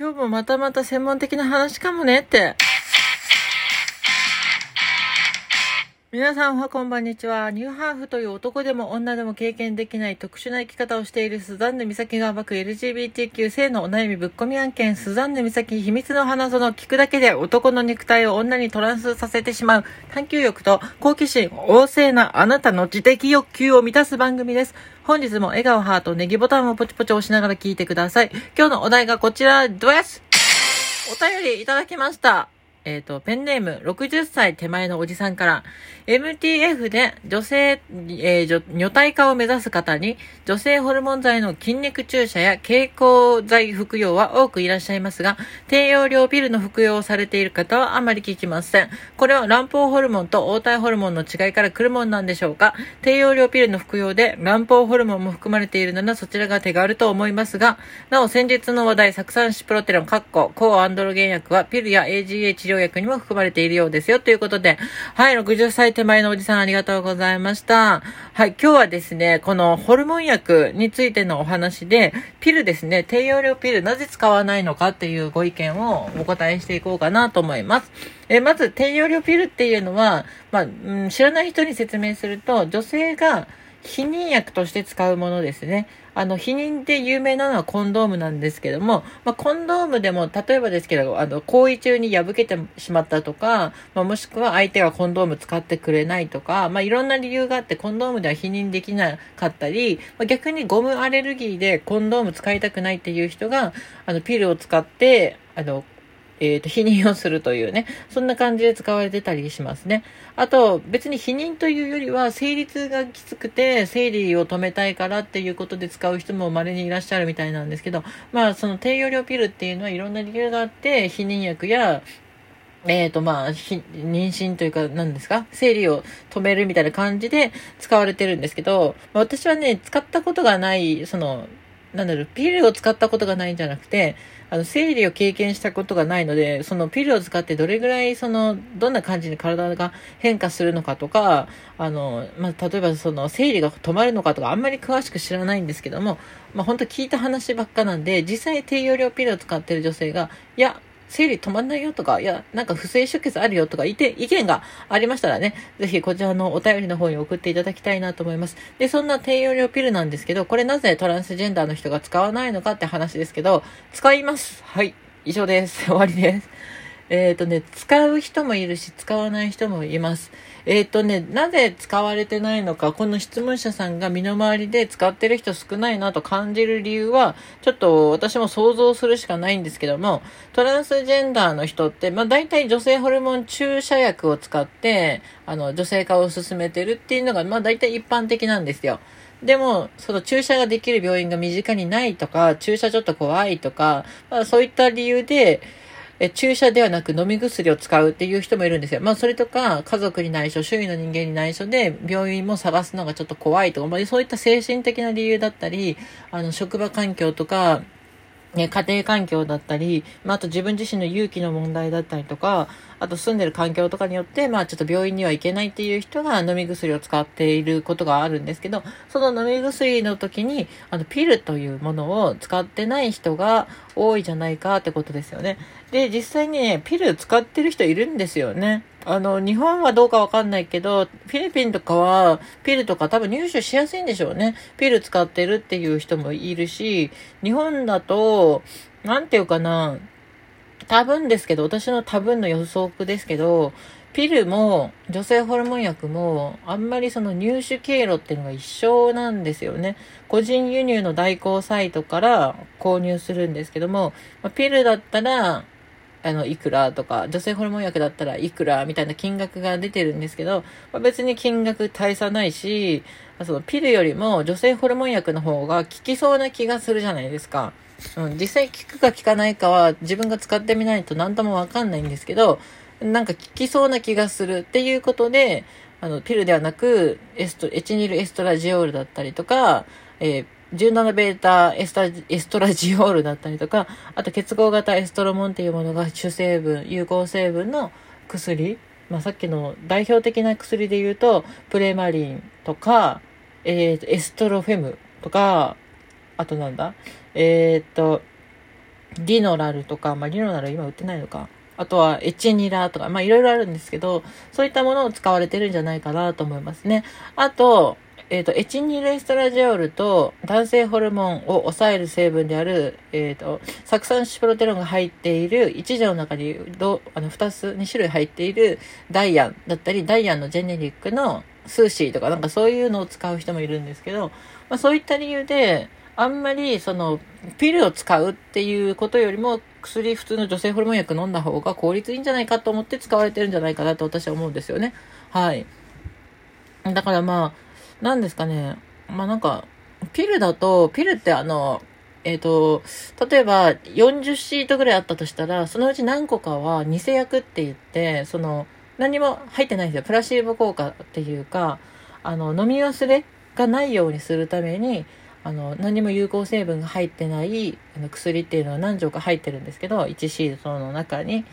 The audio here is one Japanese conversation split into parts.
今日もまたまた専門的な話かもねって。皆さんはこんばんにちは。ニューハーフという男でも女でも経験できない特殊な生き方をしているスザンヌ美咲が暴く LGBTQ 性のお悩みぶっ込み案件、スザンヌ美咲秘密の花園聞くだけで男の肉体を女にトランスさせてしまう探求欲と好奇心旺盛なあなたの自的欲求を満たす番組です。本日も笑顔ハートネギボタンをポチポチ押しながら聞いてください。今日のお題がこちらです。お便りいただきました。えっ、と、ペンネーム60歳手前のおじさんから、MTF で女性、えー女女体化を目指す方に、女性ホルモン剤の筋肉注射や経口剤服用は多くいらっしゃいますが、低用量ピルの服用をされている方はあまり聞きません。これは卵胞ホルモンと黄体ホルモンの違いから来るものなんでしょうか？低用量ピルの服用で卵胞ホルモンも含まれているならそちらが手軽と思いますが、なお先日の話題、酢酸シプロテロン、カッコ、抗アンドロゲン薬はピルや AGA 治療療薬にも含まれているようですよ。ということで、はい、60歳手前のおじさんありがとうございました。はい、今日はですね、このホルモン薬についてのお話で、ピルですね、低用量ピルなぜ使わないのかっていうご意見をお答えしていこうかなと思います。えまず、低用量ピルっていうのは、まあ、うん知らない人に説明すると、女性が避妊薬として使うものですね。あの、避妊で有名なのはコンドームなんですけども、まあ、コンドームでも、例えばですけど、あの、行為中に破けてしまったとか、まあ、もしくは相手がコンドーム使ってくれないとか、まあ、いろんな理由があって、コンドームでは避妊できなかったり、まあ、逆にゴムアレルギーでコンドーム使いたくないっていう人が、あの、ピルを使って、あの、えっ、と、避妊をするというね、そんな感じで使われてたりしますね。あと、別に避妊というよりは、生理痛がきつくて、生理を止めたいからっていうことで使う人も稀にいらっしゃるみたいなんですけど、まあ、その低用量ピルっていうのはいろんな理由があって、避妊薬や、えっ、と、まあ、妊娠というか、何ですか？生理を止めるみたいな感じで使われてるんですけど、私はね、使ったことがない、その、なんだろう、ピルを使ったことがないんじゃなくて、あの、生理を経験したことがないので、そのピルを使ってどれぐらい、その、どんな感じに体が変化するのかとか、あの、まあ、例えばその、生理が止まるのかとか、あんまり詳しく知らないんですけども、まあ、本当聞いた話ばっかなんで、実際低用量ピルを使ってる女性が、いや、生理止まんないよとか、いや、なんか不正出血あるよとか、いて、意見がありましたらね、ぜひこちらのお便りの方に送っていただきたいなと思います。で、そんな低用量ピルなんですけど、これなぜトランスジェンダーの人が使わないのかって話ですけど、使います。はい。以上です。終わりです。えっ、とね、使う人もいるし、使わない人もいます。えっ、とね、なぜ使われてないのか、この質問者さんが身の回りで使ってる人少ないなと感じる理由は、ちょっと私も想像するしかないんですけども、トランスジェンダーの人って、まあ大体女性ホルモン注射薬を使って、あの、女性化を進めてるっていうのが、まあ大体一般的なんですよ。でも、その注射ができる病院が身近にないとか、注射ちょっと怖いとか、まあそういった理由で、え注射ではなく飲み薬を使うっていう人もいるんですよ。まあそれとか家族に内緒、周囲の人間に内緒で病院も探すのがちょっと怖いとか、まあそういった精神的な理由だったり、あの職場環境とか、家庭環境だったり、まあ、あと自分自身の勇気の問題だったりとか、あと住んでる環境とかによって、まあちょっと病院には行けないっていう人が飲み薬を使っていることがあるんですけど、その飲み薬の時に、あのピルというものを使ってない人が多いじゃないかってことですよね。で、実際にね、ピル使ってる人いるんですよね。あの、日本はどうかわかんないけど、フィリピンとかはピルとか多分入手しやすいんでしょうね。ピル使ってるっていう人もいるし、日本だと、なんていうかな、多分ですけど、私の多分の予測ですけど、ピルも女性ホルモン薬もあんまりその入手経路っていうのが一緒なんですよね。個人輸入の代行サイトから購入するんですけども、ピルだったら、あの、いくらとか、女性ホルモン薬だったらいくらみたいな金額が出てるんですけど、まあ、別に金額大差ないし、そのピルよりも女性ホルモン薬の方が効きそうな気がするじゃないですか。うん、実際効くか効かないかは自分が使ってみないと何ともわかんないんですけど、なんか効きそうな気がするっていうことで、あの、ピルではなく、エスト、エチニルエストラジオールだったりとか、えー17ベータエスタエストラジオールだったりとか、あと結合型エストロモンっていうものが主成分、有効成分の薬、まあ、さっきの代表的な薬で言うと、プレマリンとか、えーと、エストロフェムとか、あとなんだ？えーっと、リノラルとか、まあ、リノラル今売ってないのか。あとはエチニラとか、まあいろいろあるんですけど、そういったものを使われてるんじゃないかなと思いますね。あと、えっ、ー、と、エチニルエストラジオールと男性ホルモンを抑える成分である、えっ、ー、と、酢酸シプロテロンが入っている1錠の中にどあの2つ、2種類入っているダイアンだったり、ダイアンのジェネリックのスーシーとかなんかそういうのを使う人もいるんですけど、まあそういった理由で、あんまりそのピルを使うっていうことよりも薬普通の女性ホルモン薬飲んだ方が効率いいんじゃないかと思って使われてるんじゃないかなと私は思うんですよね。はい。だからまあ、何ですかね。まあなんか、ピルだと、ピルってあの、えっ、ー、と、例えば40シートぐらいあったとしたら、そのうち何個かは偽薬って言って、その、何も入ってないんですよ。プラシーボ効果っていうか、あの、飲み忘れがないようにするために、あの、何も有効成分が入ってないあの薬っていうのは何錠か入ってるんですけど、1シートの中に。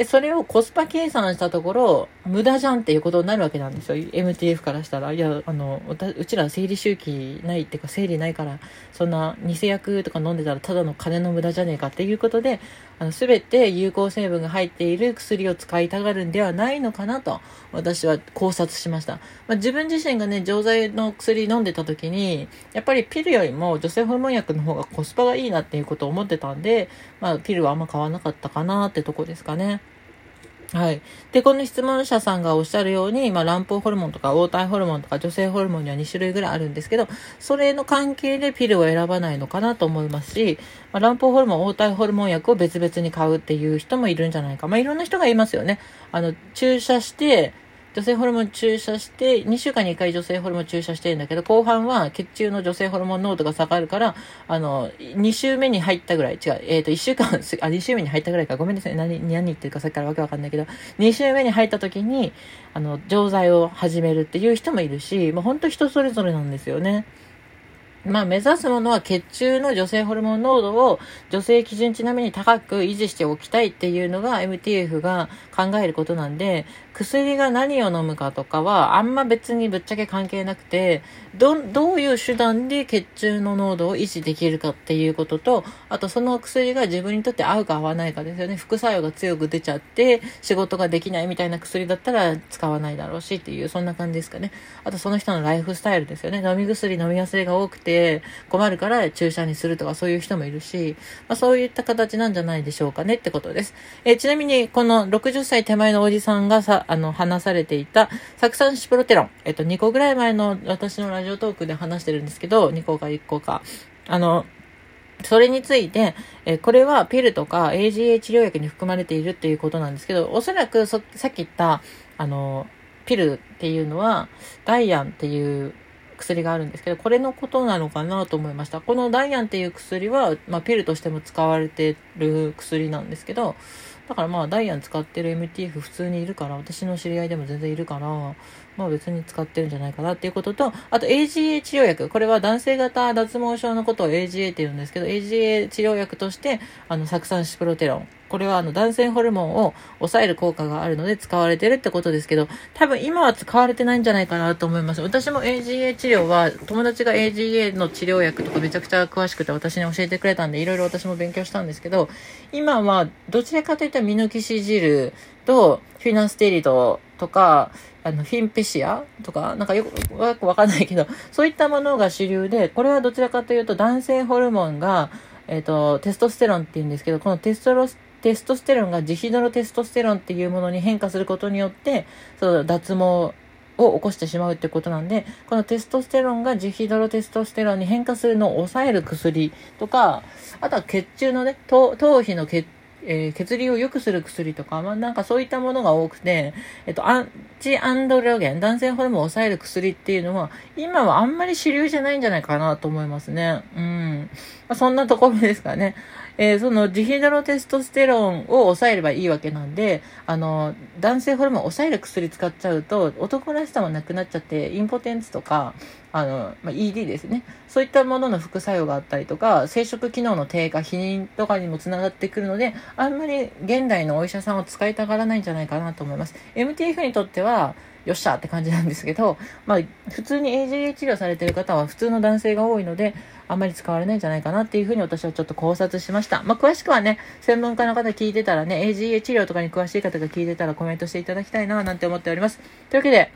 で、それをコスパ計算したところ、無駄じゃんっていうことになるわけなんですよ。MTF からしたら。いや、あの、うちら生理周期ないっていうか、生理ないから、そんな偽薬とか飲んでたらただの金の無駄じゃねえかっていうことで、あの、すべて有効成分が入っている薬を使いたがるんではないのかなと、私は考察しました。まあ、自分自身がね、錠剤の薬飲んでた時に、やっぱりピルよりも女性ホルモン薬の方がコスパがいいなっていうことを思ってたんで、まあ、ピルはあんま買わなかったかなってとこですかね。はい。で、この質問者さんがおっしゃるように、まあ、卵胞ホルモンとか、黄体ホルモンとか、女性ホルモンには2種類ぐらいあるんですけど、それの関係でピルを選ばないのかなと思いますし、まあ、卵胞ホルモン、黄体ホルモン薬を別々に買うっていう人もいるんじゃないか。まあ、いろんな人がいますよね。あの、注射して、女性ホルモン注射して、2週間に1回女性ホルモン注射してるんだけど、後半は血中の女性ホルモン濃度が下がるから、あの、2週目に入ったぐらい、違う、えっ、ー、と、1週間、あ、2週目に入ったぐらいか、ごめんなさい、何、何言ってるかさっきからわけわかんないけど、2週目に入った時に、あの、錠剤を始めるっていう人もいるし、まあ、本当人それぞれなんですよね。まあ、目指すものは血中の女性ホルモン濃度を女性基準値並みに高く維持しておきたいっていうのが MTF が考えることなんで、薬が何を飲むかとかはあんま別にぶっちゃけ関係なくて、ど、どういう手段で血中の濃度を維持できるかっていうことと、あとその薬が自分にとって合うか合わないかですよね。副作用が強く出ちゃって仕事ができないみたいな薬だったら使わないだろうしっていう、そんな感じですかね。あとその人のライフスタイルですよね。飲み薬飲み忘れが多くて困るから注射にするとかそういう人もいるし、まあそういった形なんじゃないでしょうかねってことです。えー、ちなみにこの60歳手前のおじさんがさ、あの、話されていた、酢酸シプロテロン。えっと、2個ぐらい前の私のラジオトークで話してるんですけど、2個か1個か。あの、それについて、えこれはピルとか AGA 治療薬に含まれているっていうことなんですけど、おそらくさっき言った、あの、ピルっていうのは、ダイアンっていう薬があるんですけど、これのことなのかなと思いました。このダイアンっていう薬は、まあ、ピルとしても使われてる薬なんですけど、だからまあダイアン使ってる MTF 普通にいるから、私の知り合いでも全然いるから、まあ別に使ってるんじゃないかなっていうことと、あと AGA 治療薬。これは男性型脱毛症のことを AGA って言うんですけど、AGA 治療薬として、あの、酢酸シプロテロン。これはあの男性ホルモンを抑える効果があるので使われてるってことですけど、多分今は使われてないんじゃないかなと思います。私も AGA 治療は、友達が AGA の治療薬とかめちゃくちゃ詳しくて私に教えてくれたんで、いろいろ私も勉強したんですけど、今はどちらかといったらミノキシジルとフィナステリドとか、あの、フィンペシアとか、なんかよくわかんないけど、そういったものが主流で、これはどちらかというと男性ホルモンが、えっ、ー、と、テストステロンって言うんですけど、このテストロステストステロンがジヒドロテストステロンっていうものに変化することによって、その脱毛を起こしてしまうってことなんで、このテストステロンがジヒドロテストステロンに変化するのを抑える薬とか、あとは血中のね、頭皮の血えー、血流を良くする薬とか、まあ、なんかそういったものが多くて、えっと、アンチアンドロゲン、男性ホルモンを抑える薬っていうのは、今はあんまり主流じゃないんじゃないかなと思いますね。うん。まあ、そんなところですかね。えー、そのジヒドロテストステロンを抑えればいいわけなんで、あの、男性ホルモンを抑える薬使っちゃうと、男らしさもなくなっちゃって、インポテンツとか、あの、まあ、ED ですね。そういったものの副作用があったりとか、生殖機能の低下、避妊とかにもつながってくるので、あんまり現代のお医者さんを使いたがらないんじゃないかなと思います。MTF にとっては、よっしゃって感じなんですけど、まあ、普通に AGA 治療されてる方は普通の男性が多いので、あんまり使われないんじゃないかなっていうふうに私はちょっと考察しました。まあ、詳しくはね、専門家の方聞いてたらね、AGA 治療とかに詳しい方が聞いてたらコメントしていただきたいな、なんて思っております。というわけで、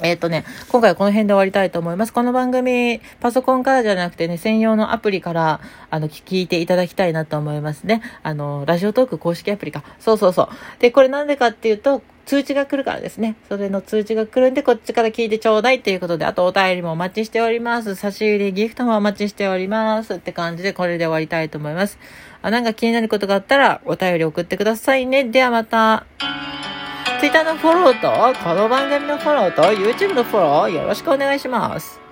えっ、ー、とね、今回はこの辺で終わりたいと思います。この番組、パソコンからじゃなくてね、専用のアプリから、あの、聞いていただきたいなと思いますね。あの、ラジオトーク公式アプリか。そうそうそう。で、これなんでかっていうと、通知が来るからですね。それの通知が来るんで、こっちから聞いてちょうだいっていうことで、あとお便りもお待ちしております。差し入れ、ギフトもお待ちしております。って感じで、これで終わりたいと思います。あ、なんか気になることがあったら、お便り送ってくださいね。ではまた。Twitter のフォローと、この番組のフォローと、YouTube のフォローよろしくお願いします。